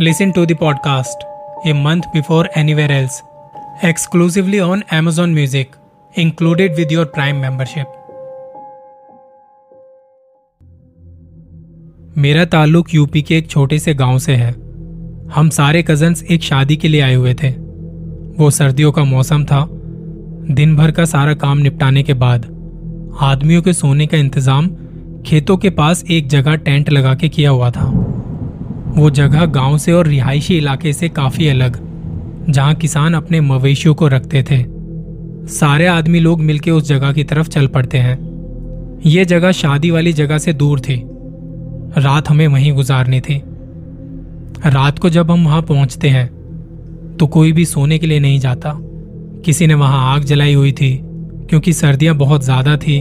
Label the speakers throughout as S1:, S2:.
S1: Listen to podcast a month before anywhere else exclusively on Amazon music included with your prime membership मेरा ताल्लुक UP के एक छोटे से गाँव से है। हम सारे कजन्स एक शादी के लिए आए हुए थे। वो सर्दियों का मौसम था। दिन भर का सारा काम निपटाने के बाद आदमियों के सोने का इंतज़ाम खेतों के पास एक जगह टेंट लगा के किया हुआ था। वो जगह गाँव से और रिहायशी इलाके से काफ़ी अलग, जहाँ किसान अपने मवेशियों को रखते थे। सारे आदमी लोग मिलकर उस जगह की तरफ़ चल पड़ते हैं। ये जगह शादी वाली जगह से दूर थी। रात हमें वहीं गुजारनी थी। रात को जब हम वहाँ पहुँचते हैं तो कोई भी सोने के लिए नहीं जाता। किसी ने वहाँ आग जलाई हुई थी, क्योंकि सर्दियाँ बहुत ज़्यादा थी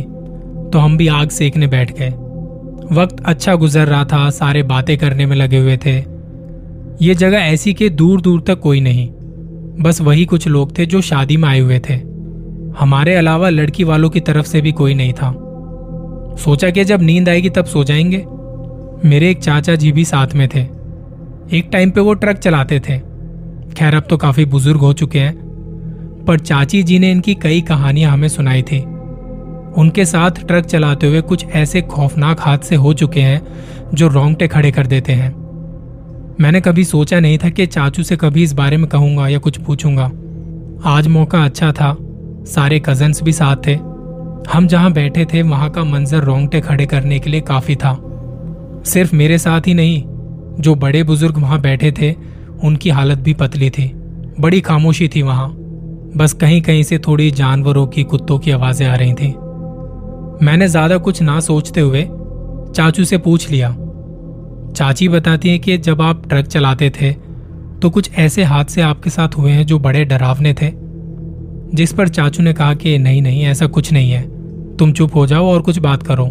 S1: तो हम भी आग सेकने बैठ गए। वक्त अच्छा गुजर रहा था, सारे बातें करने में लगे हुए थे। ये जगह ऐसी कि दूर दूर तक कोई नहीं, बस वही कुछ लोग थे जो शादी में आए हुए थे। हमारे अलावा लड़की वालों की तरफ़ से भी कोई नहीं था। सोचा कि जब नींद आएगी तब सो जाएँगे। मेरे एक चाचा जी भी साथ में थे। एक टाइम पे वो ट्रक चलाते थे। खैर, अब तो काफ़ी बुज़ुर्ग हो चुके हैं। पर चाची जी ने इनकी कई कहानियाँ हमें सुनाई थी। उनके साथ ट्रक चलाते हुए कुछ ऐसे खौफनाक हादसे हो चुके हैं, जो रोंगटे खड़े कर देते हैं। मैंने कभी सोचा नहीं था कि चाचू से कभी इस बारे में कहूँगा या कुछ पूछूँगा। आज मौका अच्छा था। सारे कजन्स भी साथ थे। हम जहाँ बैठे थे, वहाँ का मंजर रोंगटे खड़े करने के लिए काफ़ी था। सिर्फ़ मेरे साथ ही नहीं, जो बड़े बुज़ुर्ग वहाँ बैठे थे, उनकी हालत भी पतली थी। बड़ी खामोशी थी वहाँ। बस कहीं कहीं से थोड़ी जानवरों की, कुत्तों की आवाज़ें आ रही थी। मैंने ज़्यादा कुछ ना सोचते हुए चाचू से पूछ लिया। चाची बताती है कि जब आप ट्रक चलाते थे तो कुछ ऐसे हादसे आपके साथ हुए हैं जो बड़े डरावने थे, जिस पर चाचू ने कहा कि, नहीं नहीं, ऐसा कुछ नहीं है। तुम चुप हो जाओ और कुछ बात करो।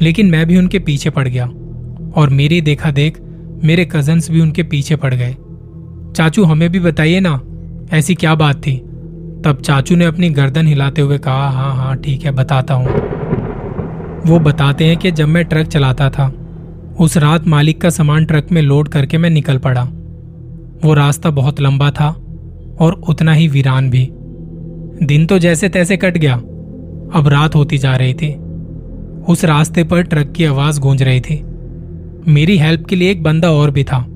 S1: लेकिन मैं भी उनके पीछे पड़ गया और मेरी देखा देख मेरे कजन्स भी उनके पीछे पड़ गए। चाचू, हमें भी बताइए ना, ऐसी क्या बात थी? तब चाचू ने अपनी गर्दन हिलाते हुए कहा हाँ हाँ ठीक है, बताता हूँ। वो बताते हैं कि जब मैं ट्रक चलाता था, उस रात मालिक का सामान ट्रक में लोड करके मैं निकल पड़ा। वो रास्ता बहुत लंबा था और उतना ही वीरान भी। दिन तो जैसे तैसे कट गया, अब रात होती जा रही थी। उस रास्ते पर ट्रक की आवाज़ गूंज रही थी। मेरी हेल्प के लिए एक बंदा और भी था।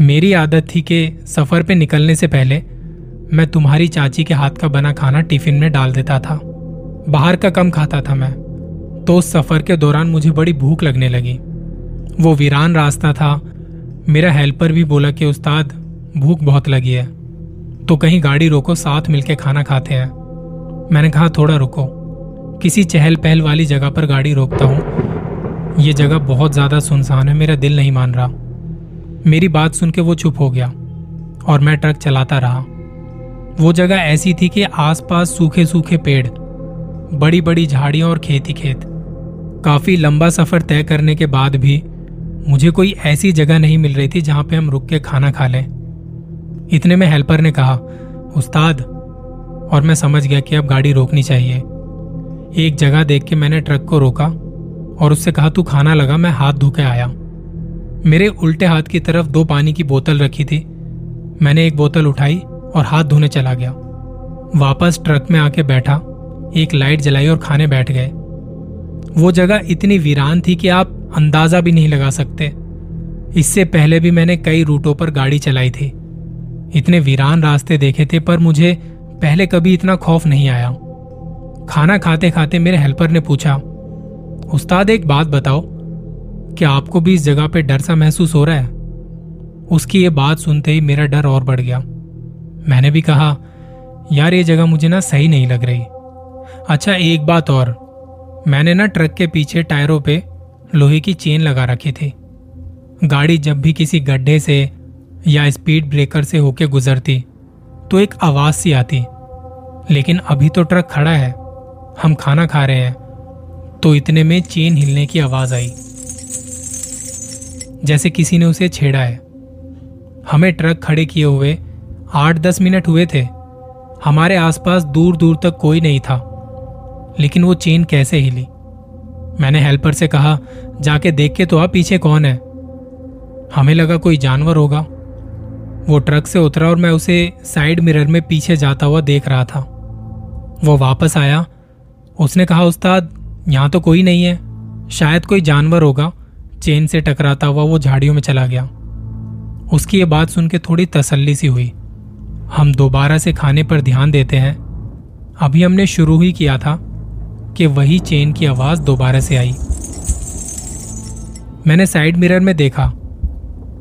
S1: मेरी आदत थी कि सफ़र पे निकलने से पहले मैं तुम्हारी चाची के हाथ का बना खाना टिफ़िन में डाल देता था। बाहर का कम खाता था मैं। तो उस सफ़र के दौरान मुझे बड़ी भूख लगने लगी। वो वीरान रास्ता था। मेरा हेल्पर भी बोला कि, उस्ताद, भूख बहुत लगी है। तो कहीं गाड़ी रोको, साथ मिलके खाना खाते हैं। मैंने कहा, थोड़ा रुको। किसी चहल पहल वाली जगह पर गाड़ी रोकता हूँ। ये जगह बहुत ज़्यादा सुनसान है, मेरा दिल नहीं मान रहा। मेरी बात सुन के वो चुप हो गया और मैं ट्रक चलाता रहा। वो जगह ऐसी थी कि आसपास सूखे सूखे पेड़, बड़ी बड़ी झाड़ियाँ और खेती खेत। काफ़ी लंबा सफ़र तय करने के बाद भी मुझे कोई ऐसी जगह नहीं मिल रही थी जहाँ पे हम रुक के खाना खा लें। इतने में हेल्पर ने कहा, उस्ताद, और मैं समझ गया कि अब गाड़ी रोकनी चाहिए। एक जगह देख के मैंने ट्रक को रोका और उससे कहा, तू खाना लगा, मैं हाथ धो के आया। मेरे उल्टे हाथ की तरफ़ दो पानी की बोतल रखी थी। मैंने एक बोतल उठाई और हाथ धोने चला गया। वापस ट्रक में आके बैठा, एक लाइट जलाई और खाने बैठ गए। वो जगह इतनी वीरान थी कि आप अंदाज़ा भी नहीं लगा सकते। इससे पहले भी मैंने कई रूटों पर गाड़ी चलाई थी। इतने वीरान रास्ते देखे थे, पर मुझे पहले कभी इतना खौफ नहीं आया। खाना खाते खाते मेरे हेल्पर ने पूछा, उस्ताद, एक बात बताओ, क्या आपको भी इस जगह पे डर सा महसूस हो रहा है? उसकी ये बात सुनते ही मेरा डर और बढ़ गया। मैंने भी कहा, यार, ये जगह मुझे ना सही नहीं लग रही। अच्छा एक बात और। मैंने ना ट्रक के पीछे टायरों पे लोहे की चेन लगा रखी थी। गाड़ी जब भी किसी गड्ढे से या स्पीड ब्रेकर से होके गुजरती तो एक आवाज़ सी आती, लेकिन अभी तो ट्रक खड़ा है। हम खाना खा रहे हैं। तो इतने में चेन हिलने की आवाज़ आई। जैसे किसी ने उसे छेड़ा है। हमें ट्रक खड़े किए हुए आठ दस मिनट हुए थे। हमारे आसपास दूर दूर तक कोई नहीं था। लेकिन वो चेन कैसे हिली? मैंने हेल्पर से कहा, जाके देख के तो आप पीछे कौन है? हमें लगा कोई जानवर होगा। वो ट्रक से उतरा और मैं उसे साइड मिरर में पीछे जाता हुआ देख रहा था। वो वापस आया। उसने कहा, उस्ताद, यहाँ तो कोई नहीं है। शायद कोई जानवर होगा। चेन से टकराता हुआ वो झाड़ियों में चला गया। उसकी ये बात सुन के थोड़ी तसल्ली सी हुई। हम दोबारा से खाने पर ध्यान देते हैं। अभी हमने शुरू ही किया था कि वही चेन की आवाज़ दोबारा से आई। मैंने साइड मिरर में देखा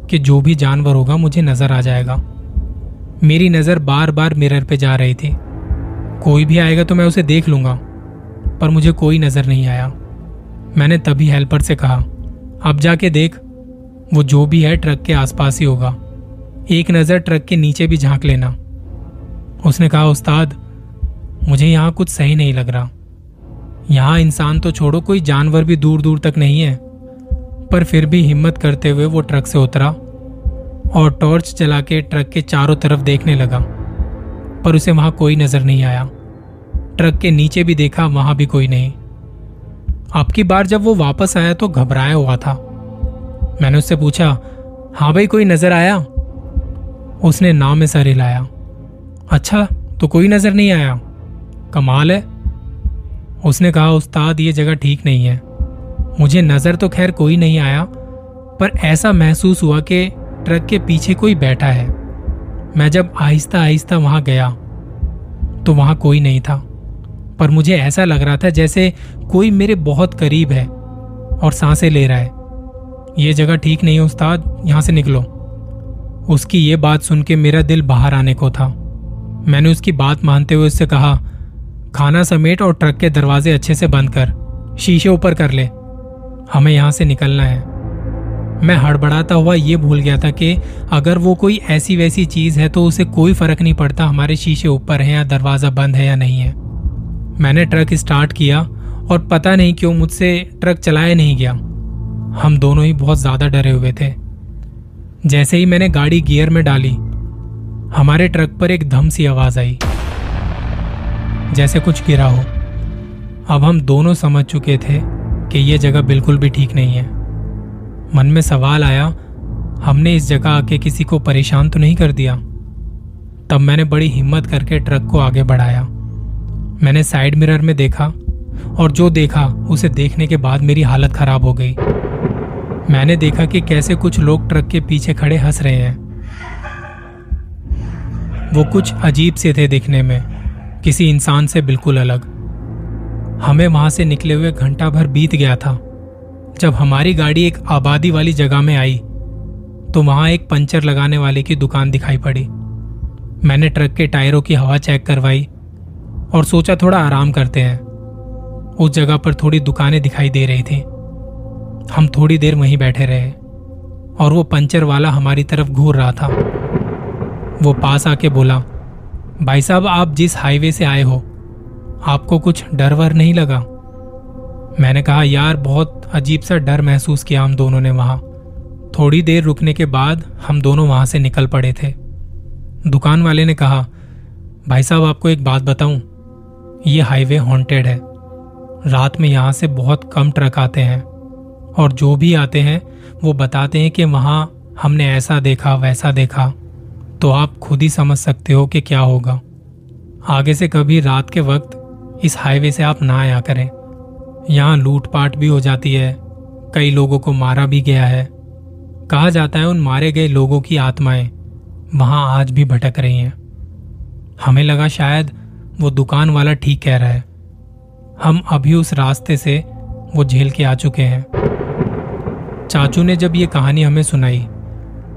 S1: कि जो भी जानवर होगा मुझे नज़र आ जाएगा। मेरी नज़र बार बार मिरर पे जा रही थी। कोई भी आएगा तो मैं उसे देख लूँगा, पर मुझे कोई नज़र नहीं आया। मैंने तभी हेल्पर से कहा, अब जाके देख, वो जो भी है ट्रक के आसपास ही होगा। एक नज़र ट्रक के नीचे भी झाँक लेना। उसने कहा, उस्ताद, मुझे यहाँ कुछ सही नहीं लग रहा। यहाँ इंसान तो छोड़ो, कोई जानवर भी दूर दूर तक नहीं है। पर फिर भी हिम्मत करते हुए वो ट्रक से उतरा और टॉर्च चला के ट्रक के चारों तरफ़ देखने लगा। पर उसे वहाँ कोई नज़र नहीं आया। ट्रक के नीचे भी देखा, वहाँ भी कोई नहीं। अब की बार जब वो वापस आया तो घबराया हुआ था। मैंने उससे पूछा हाँ भाई, कोई नज़र आया? उसने नाम में सर हिलाया। अच्छा तो कोई नज़र नहीं आया? कमाल है। उसने कहा, उस्ताद, ये जगह ठीक नहीं है। मुझे नज़र तो खैर कोई नहीं आया, पर ऐसा महसूस हुआ कि ट्रक के पीछे कोई बैठा है। मैं जब आहिस्ता आहिस्ता वहाँ गया तो वहाँ कोई नहीं था। पर मुझे ऐसा लग रहा था जैसे कोई मेरे बहुत करीब है और साँसें ले रहा है। ये जगह ठीक नहीं है, उस्ताद, यहाँ से निकलो। उसकी ये बात सुन के मेरा दिल बाहर आने को था। मैंने उसकी बात मानते हुए उससे कहा, खाना समेट और ट्रक के दरवाजे अच्छे से बंद कर, शीशे ऊपर कर ले। हमें यहाँ से निकलना है। मैं हड़बड़ाता हुआ ये भूल गया था कि अगर वो कोई ऐसी वैसी चीज़ है तो उसे कोई फ़र्क नहीं पड़ता हमारे शीशे ऊपर है या दरवाज़ा बंद है या नहीं है। मैंने ट्रक स्टार्ट किया और पता नहीं क्यों मुझसे ट्रक चलाया नहीं गया। हम दोनों ही बहुत ज़्यादा डरे हुए थे। जैसे ही मैंने गाड़ी गियर में डाली, हमारे ट्रक पर एक धम सी आवाज़ आई, जैसे कुछ गिरा हो। अब हम दोनों समझ चुके थे कि यह जगह बिल्कुल भी ठीक नहीं है। मन में सवाल आया, हमने इस जगह आके किसी को परेशान तो नहीं कर दिया? तब मैंने बड़ी हिम्मत करके ट्रक को आगे बढ़ाया। मैंने साइड मिरर में देखा, और जो देखा, उसे देखने के बाद मेरी हालत खराब हो गई। मैंने देखा कि कैसे कुछ लोग ट्रक के पीछे खड़े हंस रहे हैं। वो कुछ अजीब से थे दिखने में, किसी इंसान से बिल्कुल अलग। हमें वहाँ से निकले हुए घंटा भर बीत गया था। जब हमारी गाड़ी एक आबादी वाली जगह में आई तो वहाँ एक पंचर लगाने वाले की दुकान दिखाई पड़ी। मैंने ट्रक के टायरों की हवा चेक करवाई और सोचा थोड़ा आराम करते हैं। उस जगह पर थोड़ी दुकानें दिखाई दे रही थी। हम थोड़ी देर वहीं बैठे रहे और वो पंचर वाला हमारी तरफ़ घूर रहा था। वो पास आके बोला, भाई साहब, आप जिस हाईवे से आए हो, आपको कुछ डर वर नहीं लगा? मैंने कहा, यार, बहुत अजीब सा डर महसूस किया हम दोनों ने वहाँ। थोड़ी देर रुकने के बाद हम दोनों वहाँ से निकल पड़े थे। दुकान वाले ने कहा, भाई साहब, आपको एक बात बताऊँ, ये हाईवे हॉन्टेड है। रात में यहाँ से बहुत कम ट्रक आते हैं। और जो भी आते हैं, वो बताते हैं कि वहाँ हमने ऐसा देखा, वैसा देखा। तो आप खुद ही समझ सकते हो कि क्या होगा। आगे से कभी रात के वक्त इस हाईवे से आप ना आया करें। यहाँ लूटपाट भी हो जाती है, कई लोगों को मारा भी गया है। कहा जाता है उन मारे गए लोगों की आत्माएँ वहाँ आज भी भटक रही हैं। हमें लगा शायद वो दुकान वाला ठीक कह रहा है। हम अभी उस रास्ते से वो झेल के आ चुके हैं। चाचू ने जब ये कहानी हमें सुनाई,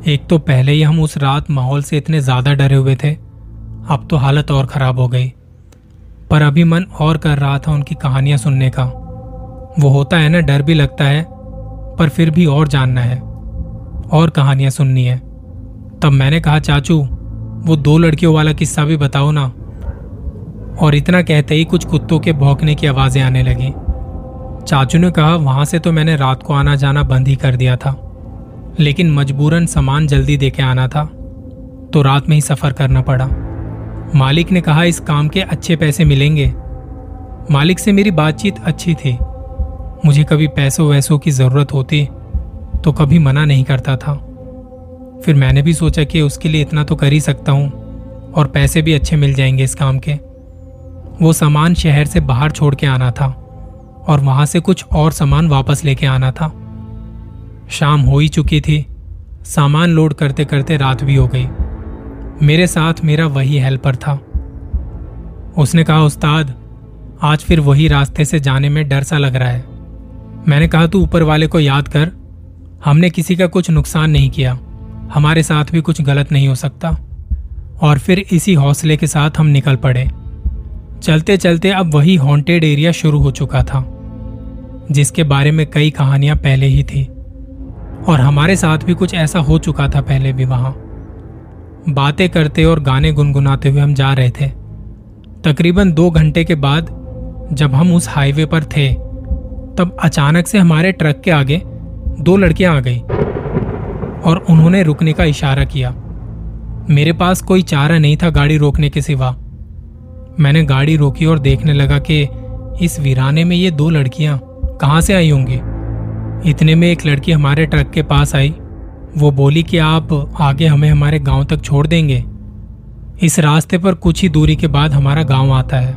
S1: एक तो पहले ही हम उस रात माहौल से इतने ज़्यादा डरे हुए थे। अब तो हालत और खराब हो गई। पर अभी मन और कर रहा था उनकी कहानियाँ सुनने का। वो होता है ना, डर भी लगता है, पर फिर भी और जानना है, और कहानियाँ सुननी है। तब मैंने कहा, चाचू, वो दो लड़कियों वाला किस्सा भी बताओ ना। और इतना कहते ही कुछ कुत्तों के भौंकने की आवाज़ें आने लगी। चाचू ने कहा, वहाँ से तो मैंने रात को आना जाना बंद ही कर दिया था, लेकिन मजबूरन सामान जल्दी देके आना था तो रात में ही सफ़र करना पड़ा। मालिक ने कहा, इस काम के अच्छे पैसे मिलेंगे। मालिक से मेरी बातचीत अच्छी थी। मुझे कभी पैसों वैसों की ज़रूरत होती तो कभी मना नहीं करता था। फिर मैंने भी सोचा कि उसके लिए इतना तो कर ही सकता हूँ, और पैसे भी अच्छे मिल जाएँगे इस काम के। वो सामान शहर से बाहर छोड़ के आना था। और वहाँ से कुछ और सामान वापस लेके आना था। शाम हो ही चुकी थी। सामान लोड करते करते रात भी हो गई। मेरे साथ मेरा वही हेल्पर था। उसने कहा, उस्ताद, आज फिर वही रास्ते से जाने में डर सा लग रहा है। मैंने कहा, तू ऊपर वाले को याद कर। हमने किसी का कुछ नुकसान नहीं किया। हमारे साथ भी कुछ गलत नहीं हो सकता। और फिर इसी हौसले के साथ हम निकल पड़े। चलते चलते अब वही हॉन्टेड एरिया शुरू हो चुका था, जिसके बारे में कई कहानियाँ पहले ही थी। और हमारे साथ भी कुछ ऐसा हो चुका था पहले भी वहाँ। बातें करते और गाने गुनगुनाते हुए हम जा रहे थे। तकरीबन दो घंटे के बाद, जब हम उस हाईवे पर थे, तब अचानक से हमारे ट्रक के आगे दो लड़कियाँ आ गई, और उन्होंने रुकने का इशारा किया। मेरे पास कोई चारा नहीं था गाड़ी रोकने के सिवा। मैंने गाड़ी रोकी और देखने लगा कि इस वीराने में ये दो लड़कियाँ कहाँ से आई होंगी। इतने में एक लड़की हमारे ट्रक के पास आई। वो बोली कि आप आगे हमें हमारे गाँव तक छोड़ देंगे। इस रास्ते पर कुछ ही दूरी के बाद हमारा गाँव आता है।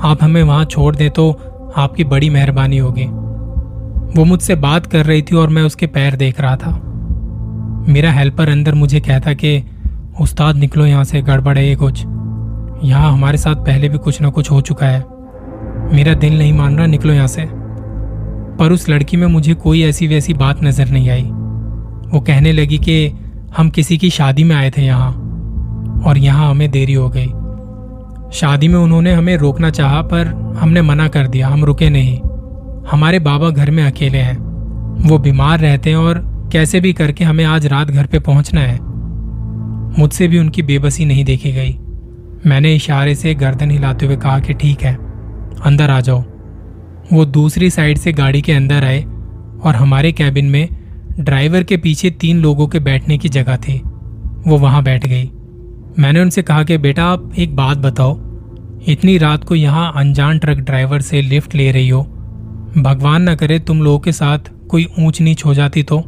S1: आप हमें वहाँ छोड़ दें तो आपकी बड़ी मेहरबानी होगी। वो मुझसे बात कर रही थी और मैं उसके पैर देख रहा था। मेरा हेल्पर अंदर मुझे कहता कि, उस्ताद निकलो यहाँ से, गड़बड़ है ये कुछ। यहाँ हमारे साथ पहले भी कुछ ना कुछ हो चुका है। मेरा दिल नहीं मान रहा, निकलो यहाँ से। पर उस लड़की में मुझे कोई ऐसी वैसी बात नज़र नहीं आई। वो कहने लगी कि हम किसी की शादी में आए थे यहाँ, और यहाँ हमें देरी हो गई। शादी में उन्होंने हमें रोकना चाहा, पर हमने मना कर दिया, हम रुके नहीं। हमारे बाबा घर में अकेले हैं। वो बीमार रहते हैं, और कैसे भी करके हमें आज रात घर पे पहुँचना है। मुझसे भी उनकी बेबसी नहीं देखी गई। मैंने इशारे से गर्दन हिलाते हुए कहा कि ठीक है, अंदर आ जाओ। वो दूसरी साइड से गाड़ी के अंदर आए और हमारे कैबिन में ड्राइवर के पीछे तीन लोगों के बैठने की जगह थी। वो वहाँ बैठ गई। मैंने उनसे कहा कि, बेटा, आप एक बात बताओ। इतनी रात को यहाँ अनजान ट्रक ड्राइवर से लिफ्ट ले रही हो। भगवान न करे तुम लोगों के साथ कोई ऊंच नीच हो जाती तो।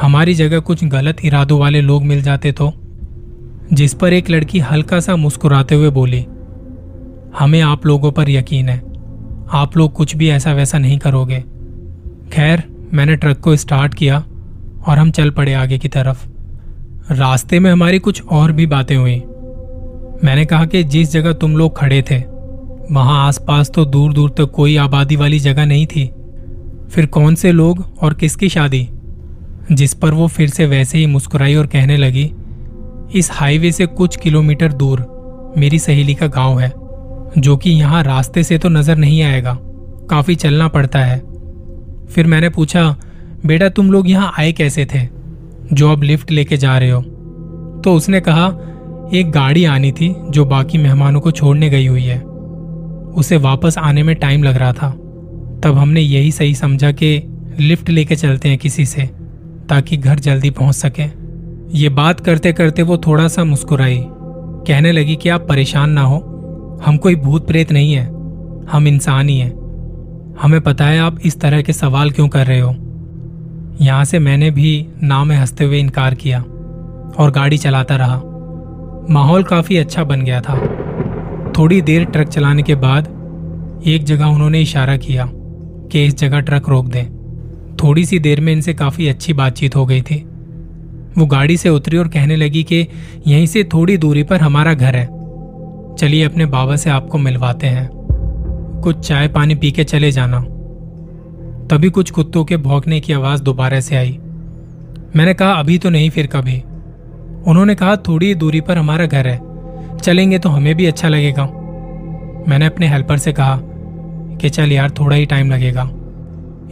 S1: हमारी जगह कुछ गलत इरादों वाले लोग मिल जाते तो। जिस पर एक लड़की हल्का सा मुस्कुराते हुए बोली, हमें आप लोगों पर यकीन है। आप लोग कुछ भी ऐसा वैसा नहीं करोगे। खैर, मैंने ट्रक को स्टार्ट किया और हम चल पड़े आगे की तरफ़। रास्ते में हमारी कुछ और भी बातें हुई। मैंने कहा कि जिस जगह तुम लोग खड़े थे, वहाँ आसपास तो दूर दूर तक तो कोई आबादी वाली जगह नहीं थी। फिर कौन से लोग और किसकी शादी? जिस पर वो फिर से वैसे ही मुस्कुराई और कहने लगी इस हाईवे से कुछ किलोमीटर दूर मेरी सहेली का गाँव है, जो कि यहाँ रास्ते से तो नज़र नहीं आएगा। काफ़ी चलना पड़ता है। फिर मैंने पूछा, बेटा, तुम लोग यहाँ आए कैसे थे? जो अब लिफ्ट लेके जा रहे हो। तो उसने कहा, एक गाड़ी आनी थी, जो बाकी मेहमानों को छोड़ने गई हुई है। उसे वापस आने में टाइम लग रहा था। तब हमने यही सही समझा कि लिफ्ट लेके चलते हैं किसी से, ताकि घर जल्दी पहुँच सके। ये बात करते करते वो थोड़ा सा मुस्कुराई। कहने लगी कि आप परेशान ना हो। हम कोई भूत प्रेत नहीं है। हम इंसान ही हैं। हमें पता है आप इस तरह के सवाल क्यों कर रहे हो। यहाँ से मैंने भी नाव में हँसते हुए इनकार किया और गाड़ी चलाता रहा। माहौल काफ़ी अच्छा बन गया था। थोड़ी देर ट्रक चलाने के बाद एक जगह उन्होंने इशारा किया कि इस जगह ट्रक रोक दें। थोड़ी सी देर में इनसे काफ़ी अच्छी बातचीत हो गई थी। वो गाड़ी से उतरी और कहने लगी कि, यहीं से थोड़ी दूरी पर हमारा घर है। चलिए अपने बाबा से आपको मिलवाते हैं। कुछ चाय पानी पी के चले जाना। तभी कुछ कुत्तों के भौंकने की आवाज़ दोबारा से आई। मैंने कहा, अभी तो नहीं फिर कभी। उन्होंने कहा, थोड़ी दूरी पर हमारा घर है। चलेंगे तो हमें भी अच्छा लगेगा। मैंने अपने हेल्पर से कहा कि, चल यार, थोड़ा ही टाइम लगेगा।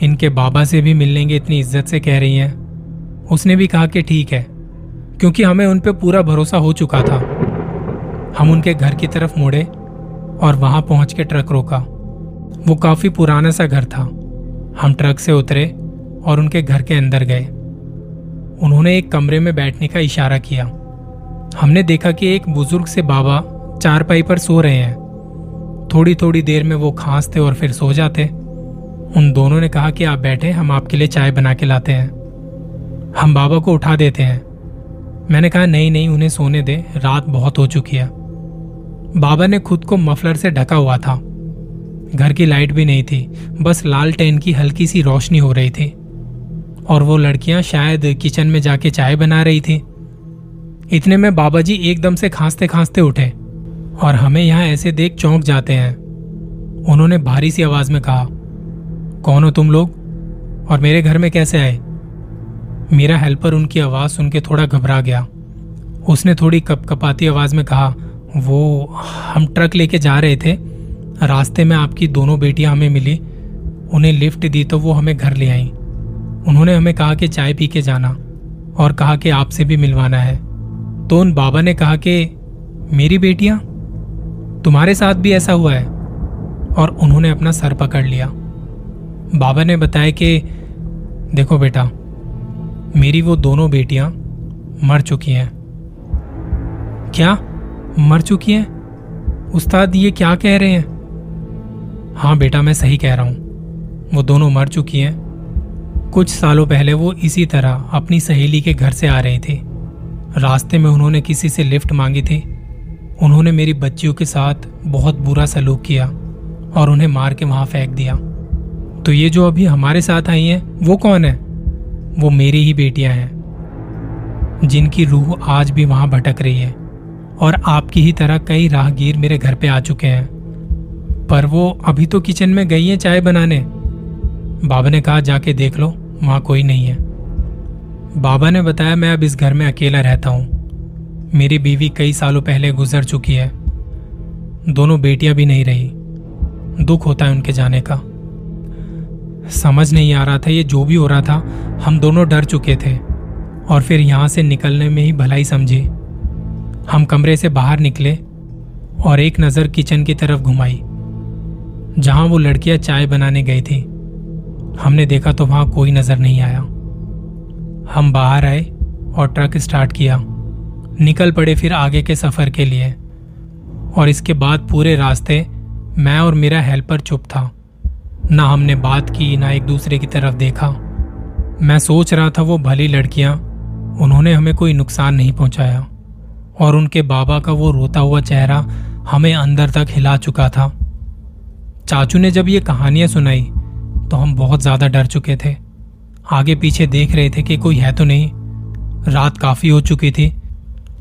S1: इनके बाबा से भी मिल लेंगे इतनी इज़्ज़त से कह रही हैं। उसने भी कहा कि ठीक है, क्योंकि हमें उन पर पूरा भरोसा हो चुका था। हम उनके घर की तरफ़ मुड़े और वहाँ पहुँच के ट्रक रोका। वो काफ़ी पुराना सा घर था। हम ट्रक से उतरे और उनके घर के अंदर गए। उन्होंने एक कमरे में बैठने का इशारा किया। हमने देखा कि एक बुज़ुर्ग से बाबा चारपाई पर सो रहे हैं। थोड़ी थोड़ी देर में वो खांसते और फिर सो जाते। उन दोनों ने कहा कि आप बैठे, हम आपके लिए चाय बना के लाते हैं। हम बाबा को उठा देते हैं। मैंने कहा, नहीं नहीं, उन्हें सोने दे, रात बहुत हो चुकी है। बाबा ने खुद को मफलर से ढका हुआ था। घर की लाइट भी नहीं थी, बस लाल टेन की हल्की सी रोशनी हो रही थी। और वो लड़कियाँ शायद किचन में जाके चाय बना रही थी। इतने में बाबा जी एकदम से खांसते खांसते उठे और हमें यहाँ ऐसे देख चौंक जाते हैं। उन्होंने भारी सी आवाज़ में कहा, कौन हो तुम लोग? और मेरे घर में कैसे आए? मेरा हेल्पर उनकी आवाज़ सुन के थोड़ा घबरा गया। उसने थोड़ी कपकपाती आवाज़ में कहा, वो, हम ट्रक लेके जा रहे थे। रास्ते में आपकी दोनों बेटियाँ हमें मिली। उन्हें लिफ्ट दी तो वो हमें घर ले आई। उन्होंने हमें कहा कि चाय पी के जाना और कहा कि आपसे भी मिलवाना है। तो उन बाबा ने कहा कि, मेरी बेटियाँ? तुम्हारे साथ भी ऐसा हुआ है? और उन्होंने अपना सर पकड़ लिया। बाबा ने बताया कि, देखो बेटा मेरी वो दोनों बेटियाँ मर चुकी हैं। क्या? मर चुकी हैं? उस्ताद, ये क्या कह रहे हैं? हाँ बेटा, मैं सही कह रहा हूँ। वो दोनों मर चुकी हैं। कुछ सालों पहले वो इसी तरह अपनी सहेली के घर से आ रही थी। रास्ते में उन्होंने किसी से लिफ्ट मांगी थी। उन्होंने मेरी बच्चियों के साथ बहुत बुरा सलूक किया और उन्हें मार के वहाँ फेंक दिया। तो ये जो अभी हमारे साथ आई हैं, वो कौन है? वो मेरी ही बेटियाँ हैं, जिनकी रूह आज भी वहाँ भटक रही है और आपकी ही तरह कई राहगीर मेरे घर पे आ चुके हैं। पर वो अभी तो किचन में गई है चाय बनाने। बाबा ने कहा, जाके देख लो, वहाँ कोई नहीं है। बाबा ने बताया, मैं अब इस घर में अकेला रहता हूँ। मेरी बीवी कई सालों पहले गुजर चुकी है। दोनों बेटियाँ भी नहीं रही। दुख होता है उनके जाने का। समझ नहीं आ रहा था ये जो भी हो रहा था, हम दोनों डर चुके थे। और फिर यहाँ से निकलने में ही भलाई समझी। हम कमरे से बाहर निकले और एक नज़र किचन की तरफ़ घुमाई, जहाँ वो लड़कियाँ चाय बनाने गई थी। हमने देखा तो वहाँ कोई नज़र नहीं आया। हम बाहर आए और ट्रक स्टार्ट किया। निकल पड़े फिर आगे के सफ़र के लिए। और इसके बाद पूरे रास्ते मैं और मेरा हेल्पर चुप था। ना हमने बात की, ना एक दूसरे की तरफ़ देखा। मैं सोच रहा था वो भली लड़कियाँ, उन्होंने हमें कोई नुकसान नहीं पहुँचाया। और उनके बाबा का वो रोता हुआ चेहरा हमें अंदर तक हिला चुका था। चाचू ने जब ये कहानियाँ सुनाई तो हम बहुत ज़्यादा डर चुके थे। आगे पीछे देख रहे थे कि कोई है तो नहीं। रात काफ़ी हो चुकी थी।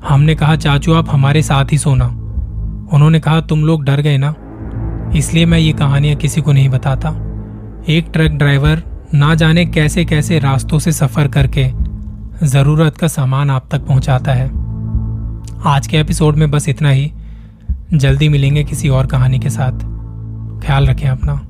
S1: हमने कहा, चाचू, आप हमारे साथ ही सोना। उन्होंने कहा, तुम लोग डर गए ना? इसलिए मैं ये कहानियाँ किसी को नहीं बताता। एक ट्रक ड्राइवर ना जाने कैसे कैसे रास्तों से सफ़र करके ज़रूरत का सामान आप तक पहुंचाता है। आज के एपिसोड में बस इतना ही। जल्दी मिलेंगे किसी और कहानी के साथ। ख्याल रखें अपना।